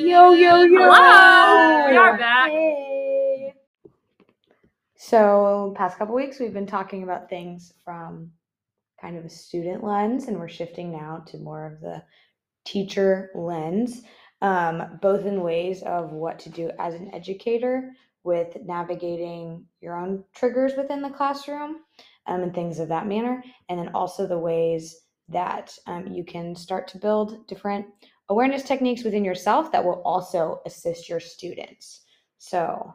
Yo, yo, yo. Hello. We are back. Hey. So, past couple weeks, we've been talking about things from kind of a student lens, and we're shifting now to more of the teacher lens, um, both in ways of what to do as an educator with navigating your own triggers within the classroom um, and things of that manner, and then also the ways that um, you can start to build different awareness techniques within yourself that will also assist your students. So,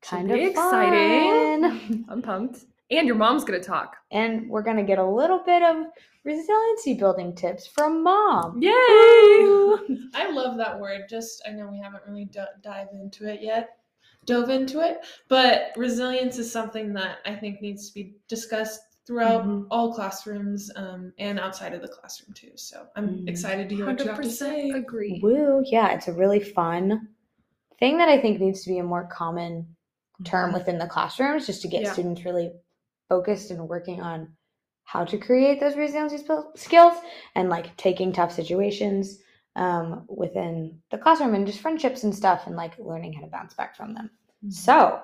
kind be of exciting. fun. I'm pumped. And your mom's gonna talk. and we're going to get a little bit of resiliency building tips from mom. Yay! I love that word. Just I know we haven't really d- dive into it yet, dove into it, but resilience is something that I think needs to be discussed throughout Mhm. all classrooms um, and outside of the classroom too. So I'm Mhm. excited to hear what you have to say. agree. Woo, yeah, it's a really fun thing that I think needs to be a more common term within the classrooms just to get Yeah. students really focused and working on how to create those resiliency skills and like taking tough situations um, within the classroom and just friendships and stuff and like learning how to bounce back from them. So,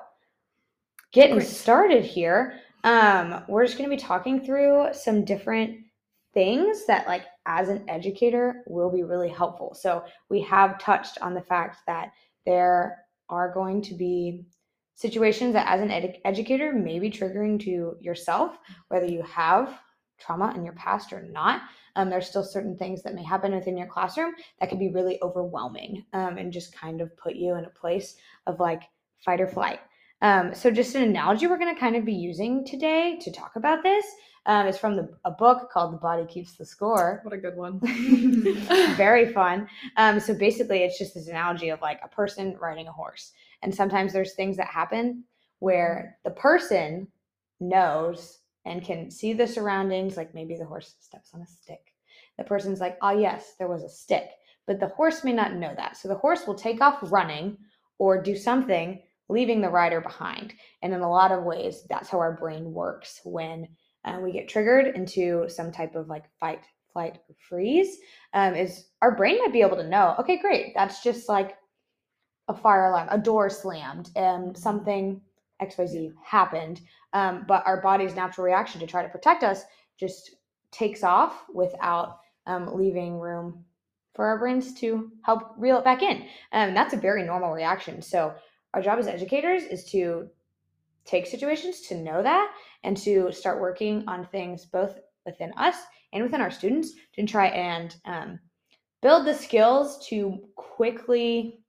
getting Great. started here, um, we're just going to be talking through some different things that, like, as an educator, will be really helpful. So, we have touched on the fact that there are going to be situations that, as an edu- educator, may be triggering to yourself, whether you have trauma in your past or not. Um, there's still certain things that may happen within your classroom that can be really overwhelming um, and just kind of put you in a place of like fight or flight. Um, so, just an analogy we're going to kind of be using today to talk about this um, is from the, a book called The Body Keeps the Score. What a good one. Very fun. Um, so, basically, it's just this analogy of like a person riding a horse. And sometimes there's things that happen where the person knows and can see the surroundings, like maybe the horse steps on a stick. The person's like, oh, yes, there was a stick. But the horse may not know that. So the horse will take off running or do something, leaving the rider behind. And in a lot of ways, that's how our brain works when uh, we get triggered into some type of like fight, flight, or freeze. Um, is our brain might be able to know, okay, great, that's just like a fire alarm, a door slammed, and something XYZ happened. Um, but our body's natural reaction to try to protect us just takes off without um, leaving room for our brains to help reel it back in. Um, that's a very normal reaction. So, our job as educators is to take situations to know that and to start working on things both within us and within our students to try and um, build the skills to quickly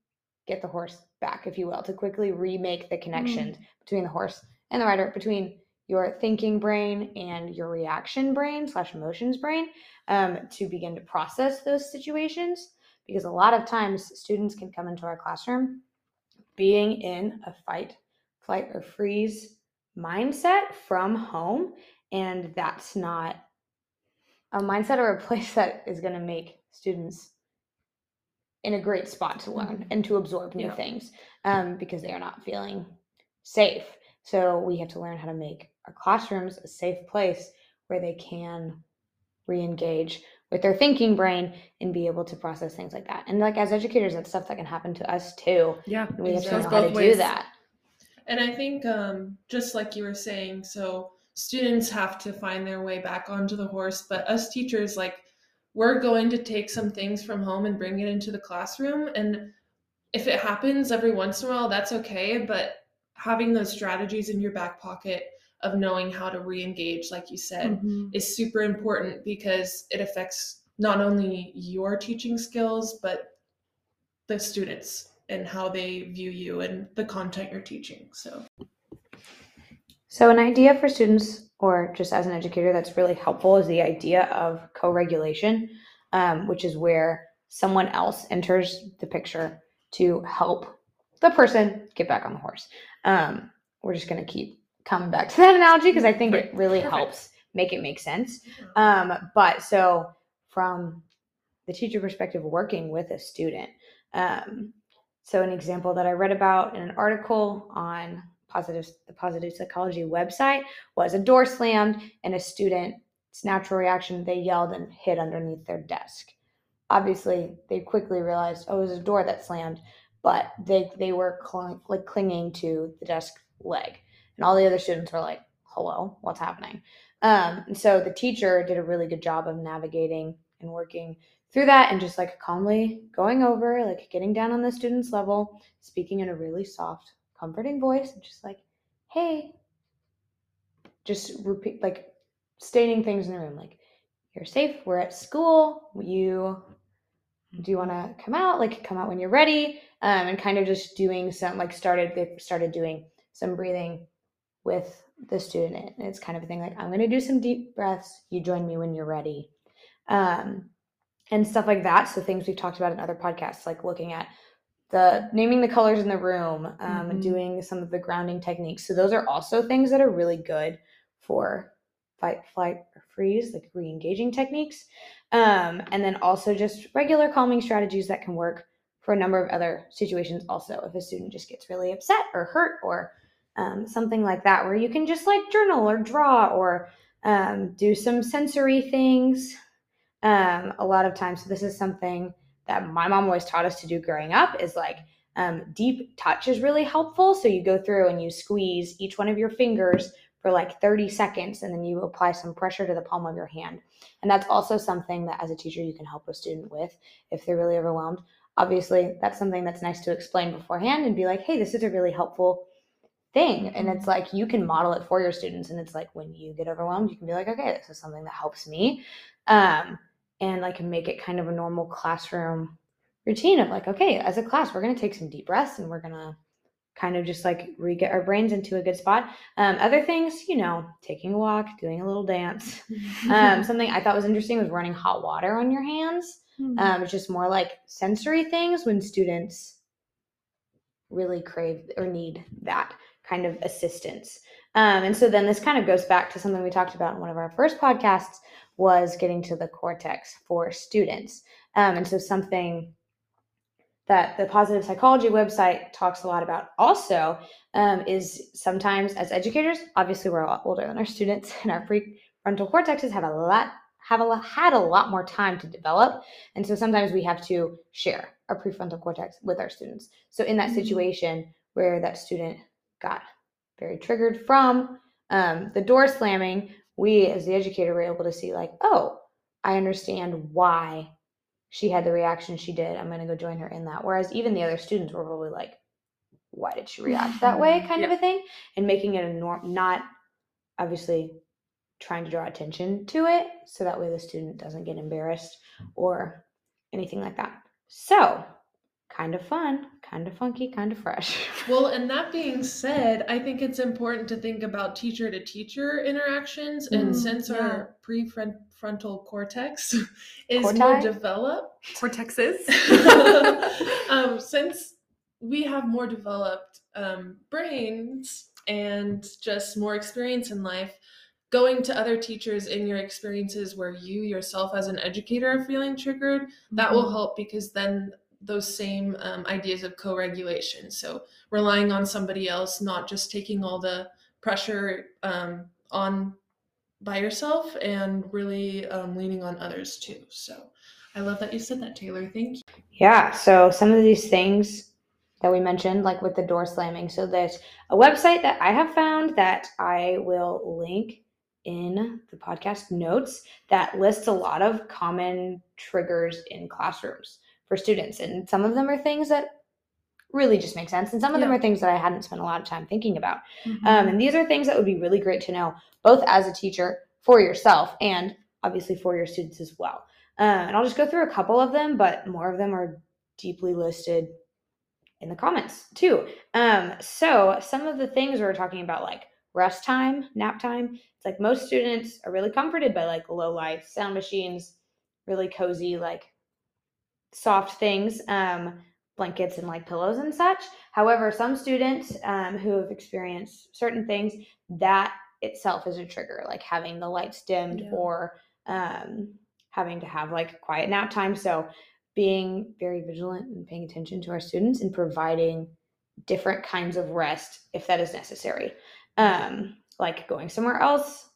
get the horse back, if you will, to quickly remake the connections between the horse and the rider, between your thinking brain and your reaction brain slash emotions brain, um, to begin to process those situations. Because a lot of times students can come into our classroom being in a fight, flight, or freeze mindset from home, and that's not a mindset or a place that is going to make students in a great spot to learn and to absorb new Yeah. things um, because they are not feeling safe. So we have to learn how to make our classrooms a safe place where they can re-engage with their thinking brain and be able to process things like that. And like as educators, that's stuff that can happen to us too. Yeah. We have to Goes know how to both do that. And I think um, just like you were saying, so students have to find their way back onto the horse, but us teachers, like, we're going to take some things from home and bring it into the classroom. And if it happens every once in a while, that's okay. But having those strategies in your back pocket of knowing how to re engage, like you said, Mhm. is super important because it affects not only your teaching skills, but the students and how they view you and the content you're teaching. So. So, an idea for students, or just as an educator, that's really helpful is the idea of co regulation, um, which is where someone else enters the picture to help the person get back on the horse. Um, we're just going to keep coming back to that analogy because I think it really Perfect. helps make it make sense. Um, but so, from the teacher perspective, working with a student. Um, so, an example that I read about in an article on positive the positive psychology website was a door slammed and a student's natural reaction they yelled and hid underneath their desk. obviously they quickly realized, oh, it was a door that slammed, but they they were cl- like clinging to the desk leg, and all the other students were like, hello, what's happening? Um, and so the teacher did a really good job of navigating and working through that and just like calmly going over, like getting down on the student's level, speaking in a really soft, comforting voice, and just like, hey, just repeat, like stating things in the room, like, you're safe, we're at school, you do you want to come out like come out when you're ready um, and kind of just doing some like started they started doing some breathing with the student. And it's kind of a thing like i'm going to do some deep breaths. You join me when you're ready. Um, and stuff like that. So things we've talked about in other podcasts like looking at the naming the colors in the room um, Mhm. doing some of the grounding techniques. So those are also things that are really good for fight flight or freeze like re-engaging techniques. Um, and then also just regular calming strategies that can work for a number of other situations also. If a student just gets really upset or hurt or um, something like that where you can just like journal or draw or um, do some sensory things. Um, a lot of times so this is something that my mom always taught us to do growing up is like um, deep touch is really helpful. So you go through and you squeeze each one of your fingers for like 30 seconds and then you apply some pressure to the palm of your hand. And that's also something that as a teacher you can help a student with if they're really overwhelmed. Obviously that's something that's nice to explain beforehand and be like hey this is a really helpful thing and it's like you can model it for your students and it's like when you get overwhelmed you can be like okay this is something that helps me um, and like make it kind of a normal classroom routine of like okay as a class we're going to take some deep breaths and we're going to kind of just like re get our brains into a good spot. Um, other things you know taking a walk doing a little dance um, something i thought was interesting was running hot water on your hands um, it's just more like sensory things when students really crave or need that kind of assistance. Um, and so then this kind of goes back to something we talked about in one of our first podcasts was getting to the cortex for students. Um, and so something that the positive psychology website talks a lot about also um, is sometimes as educators, obviously we're a lot older than our students and our prefrontal cortexes have a lot have a lot, had a lot more time to develop and so sometimes we have to share our prefrontal cortex with our students so in that Mhm. situation where that student got very triggered from um, the door slamming we as the educator were able to see like oh i understand why she had the reaction she did. I'm going to go join her in that. Whereas even the other students were probably like why did she react that way? kind of a thing. And making it a norm not obviously trying to draw attention to it so that way the student doesn't get embarrassed or anything like that. So kind of fun kind of funky kind of fresh Well, and that being said, I think it's important to think about teacher to teacher interactions. And Mm, since yeah. our prefrontal cortex is more developed, Cortexes. um, since we have more developed um, brains and just more experience in life, going to other teachers in your experiences where you yourself as an educator are feeling triggered, that will help because then those same um, ideas of co-regulation. So relying on somebody else, not just taking all the pressure um, on by yourself, and really um, leaning on others too. So I love that you said that, Taylor. Thank you. Yeah, so some of these things that we mentioned, like with the door slamming. So there's a website that I have found that I will link in the podcast notes that lists a lot of common triggers in classrooms for students. And some of them are things that really just make sense. And some of them are things that I hadn't spent a lot of time thinking about. Mhm. Um, and these are things that would be really great to know, both as a teacher for yourself and obviously for your students as well. Uh, and I'll just go through a couple of them, but more of them are deeply listed in the comments too. Um, so some of the things we we're talking about, like rest time, nap time, it's like most students are really comforted by like low lights, sound machines, really cozy, like soft things, um, blankets and like pillows and such. However, some students um, who have experienced certain things, that itself is a trigger, like having the lights dimmed Yeah. or um, having to have like quiet nap time. So, being very vigilant and paying attention to our students and providing different kinds of rest if that is necessary. Um, like going somewhere else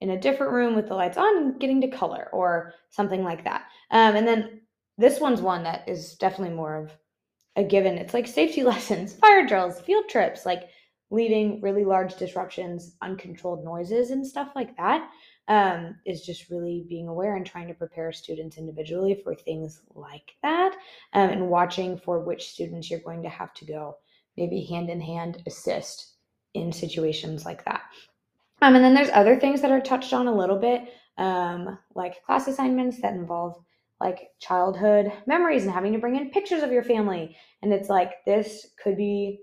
in a different room with the lights on and getting to color or something like that. Um, and then this one's one that is definitely more of a given. It's like safety lessons, fire drills, field trips, like leaving really large disruptions, uncontrolled noises, and stuff like that. Um, is just really being aware and trying to prepare students individually for things like that um, and watching for which students you're going to have to go maybe hand in hand assist in situations like that. Um, and then there's other things that are touched on a little bit, um, like class assignments that involve like childhood memories and having to bring in pictures of your family. And it's like this could be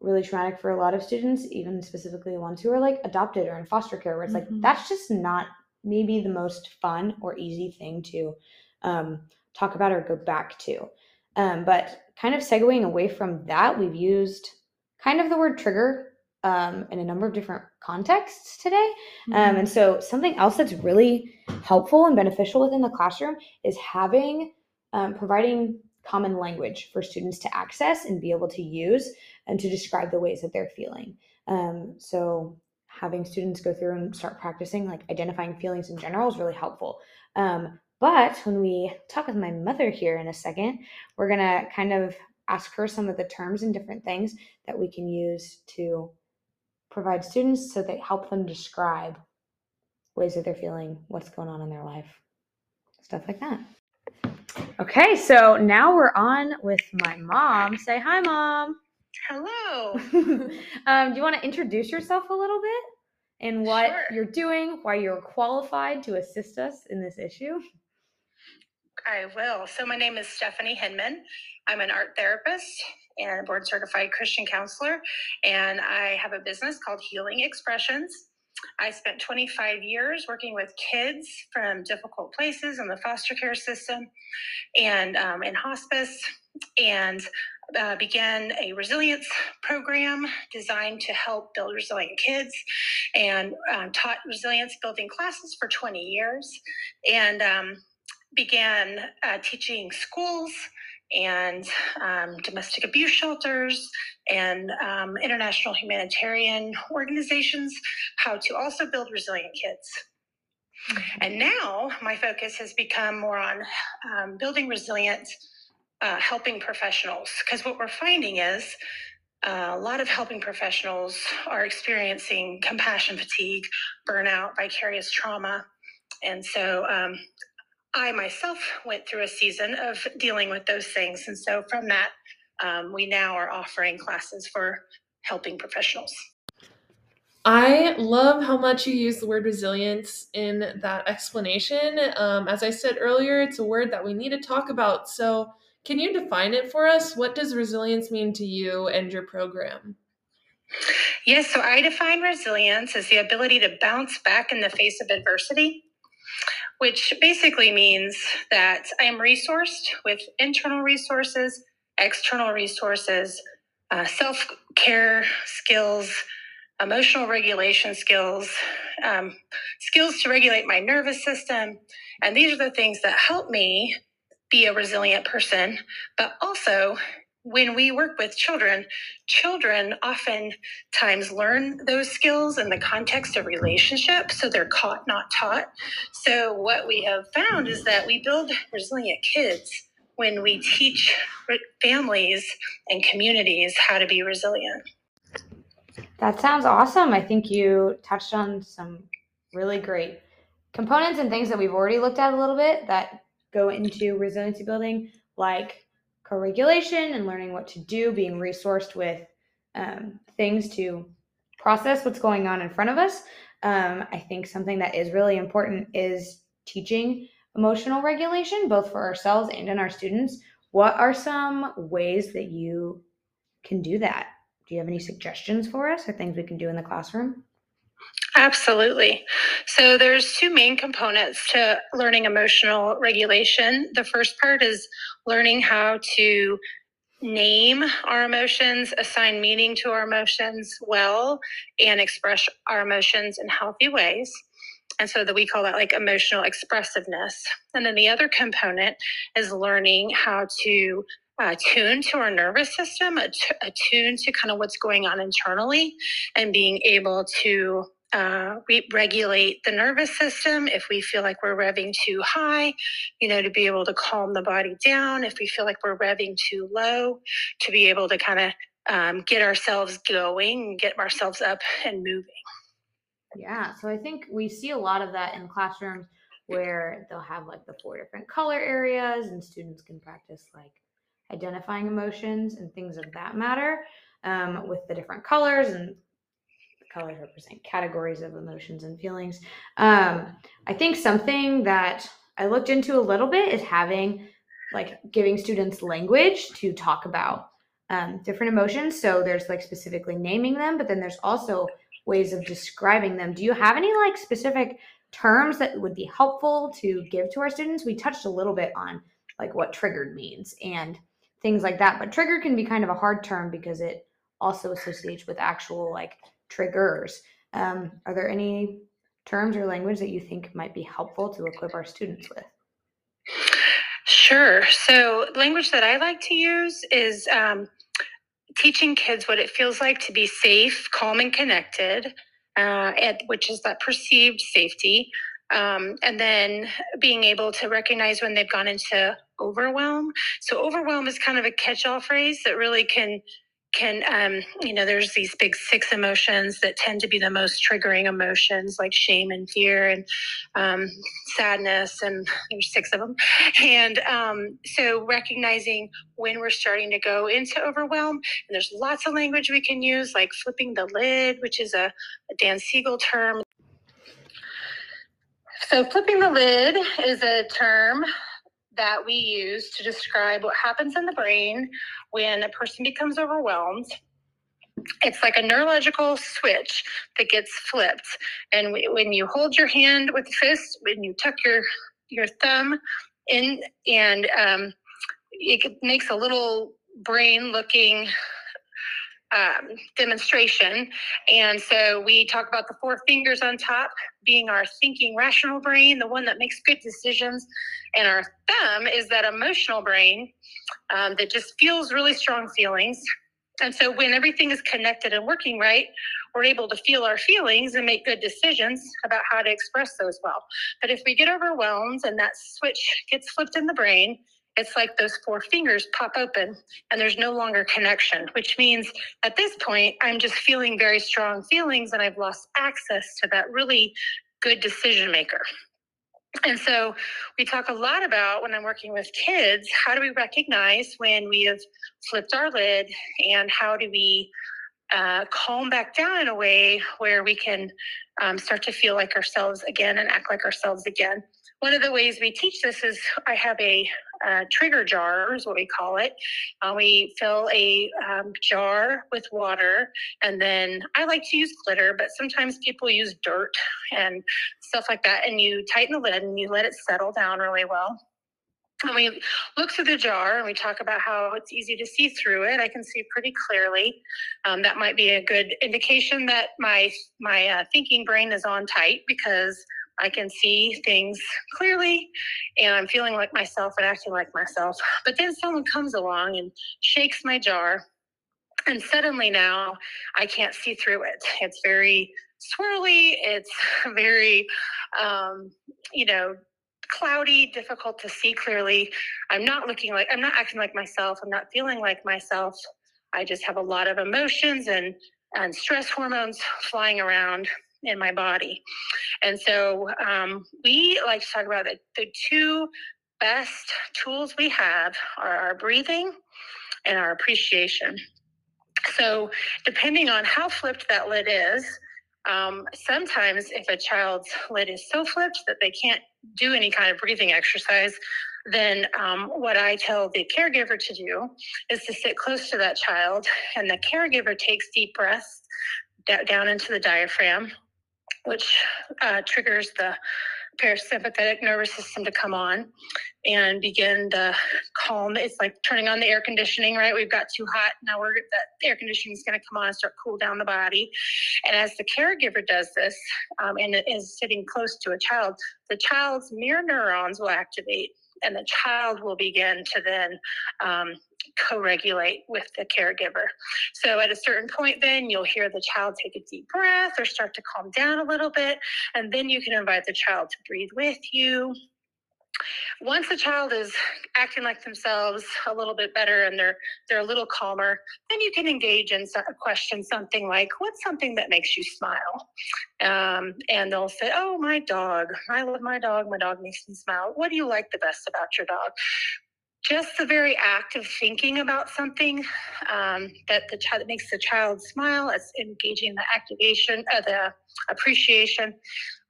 really traumatic for a lot of students, even specifically the ones who are like adopted or in foster care, where it's Mhm. like that's just not maybe the most fun or easy thing to um, talk about or go back to. Um, but kind of segueing away from that, we've used kind of the word trigger um, in a number of different contexts today. Um, and so, something else that's really helpful and beneficial within the classroom is having, um, providing common language for students to access and be able to use and to describe the ways that they're feeling. Um, so, having students go through and start practicing, like identifying feelings in general, is really helpful. Um, but when we talk with my mother here in a second, we're going to kind of ask her some of the terms and different things that we can use to provide students so they help them describe ways that they're feeling, what's going on in their life, stuff like that. Okay, so now we're on with my mom. Say hi, mom. Hello. um, do you want to introduce yourself a little bit and what Sure. you're doing, why you're qualified to assist us in this issue? I will. So, my name is Stefanie Hinman. I'm an art therapist and a board certified Christian counselor, and I have a business called Healing Expressions. I spent 25 years working with kids from difficult places in the foster care system and um, in hospice, and uh, began a resilience program designed to help build resilient kids and um, taught resilience building classes for 20 years and um, began uh, teaching schools and um, domestic abuse shelters and um, international humanitarian organizations how to also build resilient kids. And now my focus has become more on um, building resilient, uh, helping professionals. Because what we're finding is uh, a lot of helping professionals are experiencing compassion fatigue, burnout, vicarious trauma. And so um, I myself went through a season of dealing with those things. And so from that, um, we now are offering classes for helping professionals. I love how much you use the word resilience in that explanation. Um, as I said earlier, it's a word that we need to talk about. So, can you define it for us? What does resilience mean to you and your program? Yes, so I define resilience as the ability to bounce back in the face of adversity, which basically means that I am resourced with internal resources, external resources, uh, self care skills, emotional regulation skills, um, skills to regulate my nervous system. And these are the things that help me be a resilient person, but also when we work with children, children oftentimes learn those skills in the context of relationship, so they're caught, not taught. So, what we have found is that we build resilient kids when we teach families and communities how to be resilient. That sounds awesome. I think you touched on some really great components and things that we've already looked at a little bit that go into resiliency building, like co-regulation and learning what to do, being resourced with um, things to process what's going on in front of us. Um, I think something that is really important is teaching emotional regulation, both for ourselves and in our students. What are some ways that you can do that? Do you have any suggestions for us or things we can do in the classroom? Absolutely. So there's two main components to learning emotional regulation. The first part is learning how to name our emotions, assign meaning to our emotions well, and express our emotions in healthy ways. And so that we call that like emotional expressiveness. And then the other component is learning how to uh, tune to our nervous system, att- attune to kind of what's going on internally, and being able to uh, we regulate the nervous system if we feel like we're revving too high, you know, to be able to calm the body down. If we feel like we're revving too low, to be able to kind of um, get ourselves going, get ourselves up and moving. Yeah, so I think we see a lot of that in classrooms where they'll have like the four different color areas and students can practice like identifying emotions and things of that matter um, with the different colors and the colors represent categories of emotions and feelings. Um, I think something that I looked into a little bit is having like giving students language to talk about um, different emotions. So there's like specifically naming them, but then there's also ways of describing them. Do you have any like specific terms that would be helpful to give to our students? We touched a little bit on like what triggered means and things like that, but trigger can be kind of a hard term because it also associates with actual like triggers. Um, are there any terms or language that you think might be helpful to equip our students with? Sure. So, language that I like to use is um, teaching kids what it feels like to be safe, calm, and connected, uh, and, which is that perceived safety. Um, and then being able to recognize when they've gone into overwhelm. So, overwhelm is kind of a catch all phrase that really can can um, you know there's these big six emotions that tend to be the most triggering emotions like shame and fear and um, sadness and there's six of them and um, so recognizing when we're starting to go into overwhelm and there's lots of language we can use like flipping the lid which is a, a dan siegel term so flipping the lid is a term that we use to describe what happens in the brain when a person becomes overwhelmed. It's like a neurological switch that gets flipped. And when you hold your hand with the fist, when you tuck your, your thumb in, and um, it makes a little brain looking um, demonstration. And so we talk about the four fingers on top being our thinking rational brain, the one that makes good decisions. And our thumb is that emotional brain um, that just feels really strong feelings. And so when everything is connected and working right, we're able to feel our feelings and make good decisions about how to express those well. But if we get overwhelmed and that switch gets flipped in the brain, it's like those four fingers pop open and there's no longer connection, which means at this point, I'm just feeling very strong feelings and I've lost access to that really good decision maker. And so we talk a lot about when I'm working with kids, how do we recognize when we have flipped our lid and how do we uh, calm back down in a way where we can um, start to feel like ourselves again and act like ourselves again. One of the ways we teach this is I have a trigger jar is what we call it. Uh, we fill a um, jar with water, and then I like to use glitter, but sometimes people use dirt and stuff like that. And you tighten the lid and you let it settle down really well. And we look through the jar and we talk about how it's easy to see through it. I can see pretty clearly. Um, that might be a good indication that my my uh, thinking brain is on tight because I can see things clearly and I'm feeling like myself and acting like myself. But then someone comes along and shakes my jar. And suddenly now I can't see through it. It's very swirly. It's very, um, you know, cloudy, difficult to see clearly. I'm not looking like, I'm not acting like myself. I'm not feeling like myself. I just have a lot of emotions and, and stress hormones flying around in my body. And so um, we like to talk about the, the two best tools we have are our breathing and our appreciation. So, depending on how flipped that lid is, um, sometimes if a child's lid is so flipped that they can't do any kind of breathing exercise, then um, what I tell the caregiver to do is to sit close to that child, and the caregiver takes deep breaths down into the diaphragm which uh, triggers the parasympathetic nervous system to come on and begin the calm. It's like turning on the air conditioning, right? We've got too hot. Now we're that the air conditioning is going to come on and start cool down the body. And as the caregiver does this um, and is sitting close to a child, the child's mirror neurons will activate and the child will begin to then um, co-regulate with the caregiver. So at a certain point then you'll hear the child take a deep breath or start to calm down a little bit and then you can invite the child to breathe with you once the child is acting like themselves a little bit better and they're they're a little calmer then you can engage in a question something like what's something that makes you smile? Um, and they'll say oh my dog. I love my dog. My dog makes me smile. What do you like the best about your dog just the very act of thinking about something um, that the child that makes the child smile it's engaging the activation of uh, the appreciation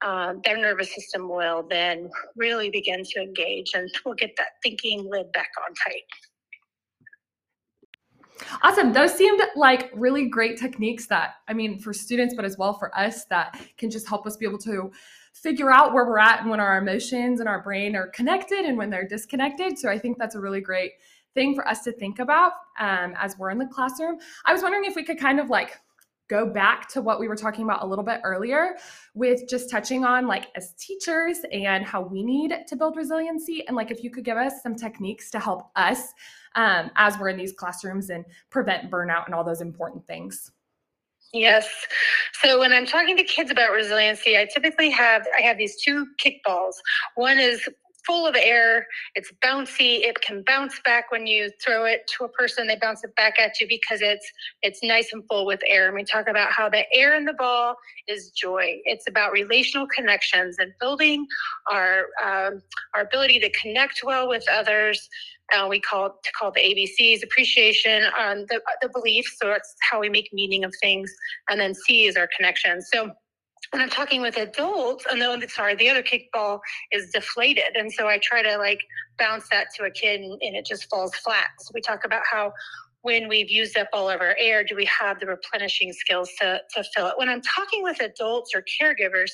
uh, their nervous system will then really begin to engage and we'll get that thinking lid back on tight Awesome. Those seemed like really great techniques that, I mean, for students, but as well for us, that can just help us be able to figure out where we're at and when our emotions and our brain are connected and when they're disconnected. So I think that's a really great thing for us to think about um, as we're in the classroom. I was wondering if we could kind of like go back to what we were talking about a little bit earlier with just touching on like as teachers and how we need to build resiliency and like if you could give us some techniques to help us um, as we're in these classrooms and prevent burnout and all those important things Yes. So when I'm talking to kids about resiliency, I typically have I have these two kickballs. One is full of air. It's bouncy. It can bounce back when you throw it to a person. They bounce it back at you because it's it's nice and full with air. And we talk about how the air in the ball is joy. It's about relational connections and building our um, our ability to connect well with others, uh, we call to call the ABCs appreciation, um, the, the beliefs. So it's how we make meaning of things. And then C is our connection. So when I'm talking with adults, and oh, sorry, the other kickball is deflated. And so I try to like bounce that to a kid and, and it just falls flat. So we talk about how when we've used up all of our air, do we have the replenishing skills to, to fill it? When I'm talking with adults or caregivers,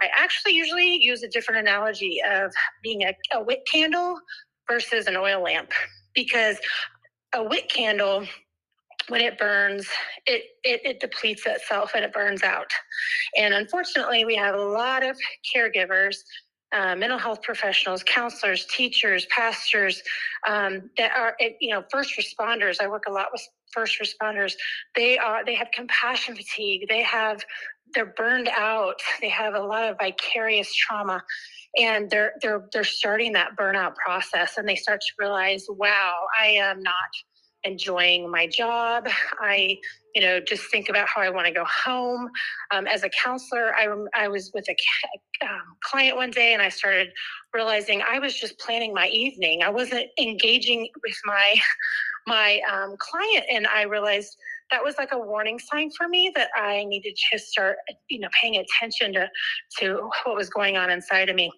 I actually usually use a different analogy of being a, a wick candle versus an oil lamp because a wick candle when it burns it, it, it depletes itself and it burns out. And unfortunately we have a lot of caregivers uh, mental health professionals counselors teachers pastors um, that are you know first responders. I work a lot with first responders. They are they have compassion fatigue. They have they're burned out. They have a lot of vicarious trauma and they're they're they're starting that burnout process and they start to realize wow i am not enjoying my job. I you know just think about how i want to go home. Um, as a counselor I, I was with a um, client one day and i started realizing i was just planning my evening. I wasn't engaging with my my um, client and i realized that was like a warning sign for me that i needed to start you know paying attention to to what was going on inside of me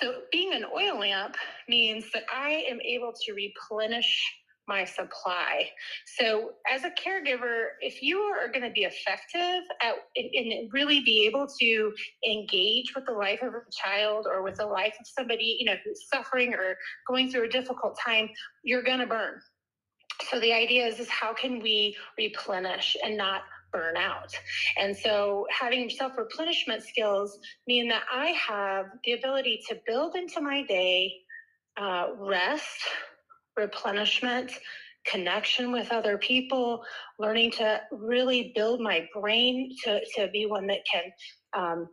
so being an oil lamp means that I am able to replenish my supply. So as a caregiver, if you are going to be effective at and really be able to engage with the life of a child or with the life of somebody, you know, who's suffering or going through a difficult time, you're going to burn. So the idea is, is how can we replenish and not burn out. And so having self replenishment skills mean that I have the ability to build into my day uh, rest, replenishment, connection with other people, learning to really build my brain to, to be one that can um,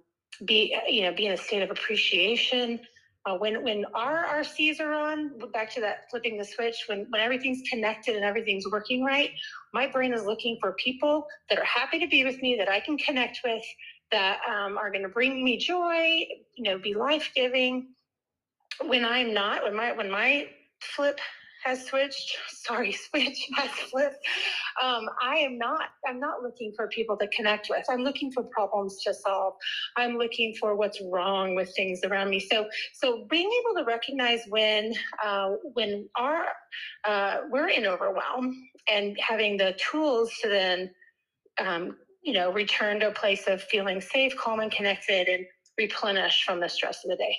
be, you know, be in a state of appreciation, uh, when when our RCs are on, back to that flipping the switch, when when everything's connected and everything's working right, my brain is looking for people that are happy to be with me, that I can connect with, that um, are going to bring me joy, you know, be life giving. When I'm not, when my when my flip has switched, sorry, switch has flipped. Um, I am not, I'm not looking for people to connect with. I'm looking for problems to solve. I'm looking for what's wrong with things around me. So, so being able to recognize when, uh, when our, uh, we're in overwhelm and having the tools to then, um, you know, return to a place of feeling safe, calm, and connected, and replenish from the stress of the day.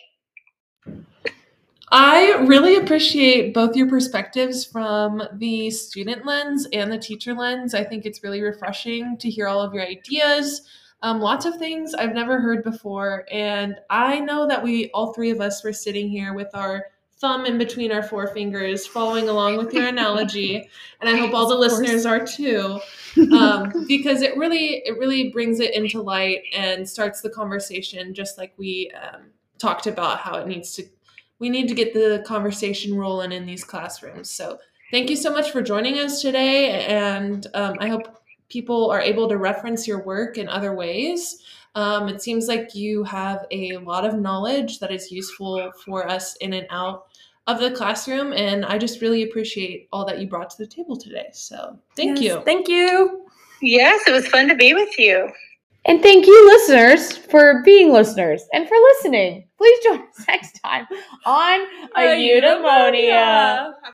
I really appreciate both your perspectives from the student lens and the teacher lens. I think it's really refreshing to hear all of your ideas. Um, lots of things I've never heard before. And I know that we, all three of us, were sitting here with our thumb in between our forefingers, following along with your analogy, and I hope all the listeners are too, um, because it really it really brings it into light and starts the conversation, just like we um, talked about how it needs to. We need to get the conversation rolling in these classrooms. So thank you so much for joining us today, and um, I hope people are able to reference your work in other ways. Um, it seems like you have a lot of knowledge that is useful for us in and out of the classroom. And I just really appreciate all that you brought to the table today. So thank Yes, you. Thank you. Yes, it was fun to be with you. And thank you, listeners, for being listeners and for listening. Please join us next time on a, eudaimonia.